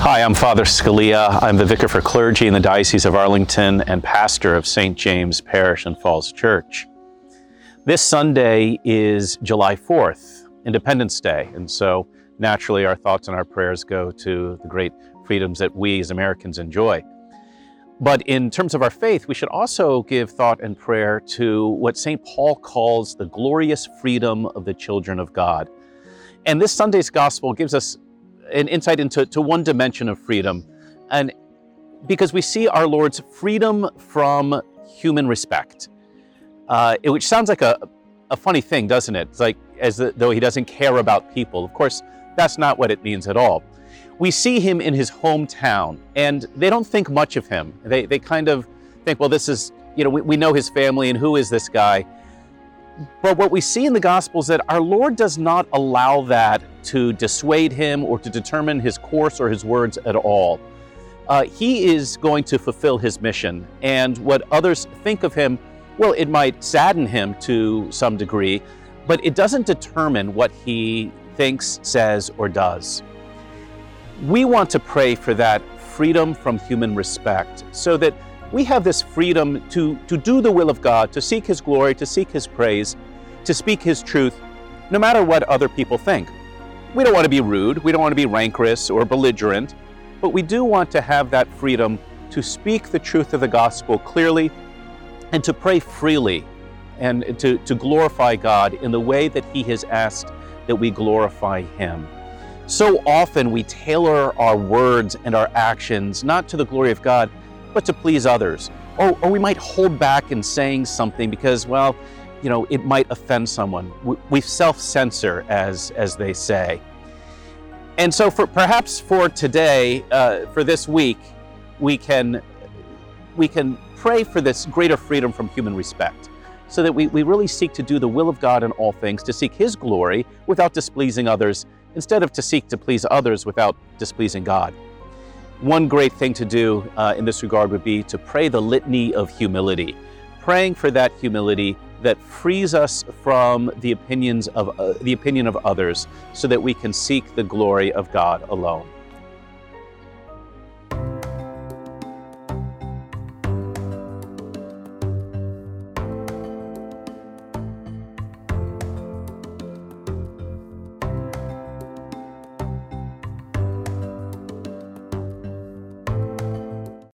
Hi, I'm Father Scalia. I'm the vicar for clergy in the Diocese of Arlington and pastor of St. James Parish and Falls Church. This Sunday is July 4th, Independence Day, and so naturally our thoughts and our prayers go to the great freedoms that we as Americans enjoy. But in terms of our faith, we should also give thought and prayer to what St. Paul calls the glorious freedom of the children of God. And this Sunday's gospel gives us an insight into to one dimension of freedom. And because we see our Lord's freedom from human respect, uh, it, which sounds like a, a funny thing, doesn't it? It's like as the, though he doesn't care about people. Of course, that's not what it means at all. We see him in his hometown, and they don't think much of him. They, they kind of think, well, this is, you know, we, we know his family, and who is this guy? But what we see in the Gospel is that our Lord does not allow that to dissuade him or to determine his course or his words at all. Uh, he is going to fulfill his mission, and what others think of him, well, it might sadden him to some degree, but it doesn't determine what he thinks, says, or does. We want to pray for that freedom from human respect so that we have this freedom to, to do the will of God, to seek His glory, to seek His praise, to speak His truth, no matter what other people think. We don't want to be rude, we don't want to be rancorous or belligerent, but we do want to have that freedom to speak the truth of the gospel clearly and to pray freely and to, to glorify God in the way that He has asked that we glorify Him. So often we tailor our words and our actions not to the glory of God, but to please others. Or, or we might hold back in saying something because, well, you know, it might offend someone. We, we self-censor, as as they say. And so, for perhaps for today, uh, for this week, we can we can pray for this greater freedom from human respect, so that we, we really seek to do the will of God in all things, to seek His glory without displeasing others, instead of to seek to please others without displeasing God. One great thing to do uh, in this regard would be to pray the litany of humility, praying for that humility that frees us from the opinions of uh, the opinion of others so that we can seek the glory of God alone.